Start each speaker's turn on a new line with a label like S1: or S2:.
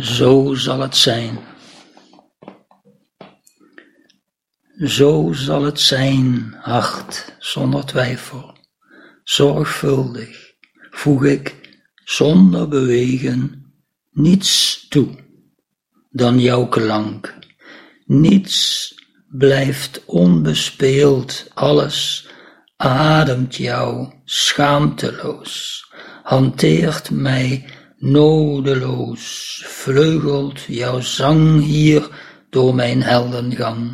S1: Zo zal het zijn. Zo zal het zijn, hart, zonder twijfel, zorgvuldig, voeg ik, zonder bewegen, niets toe dan jouw klank. Niets blijft onbespeeld, alles ademt jou schaamteloos, hanteert mij nodeloos, vleugelt jouw zang hier door mijn heldengang.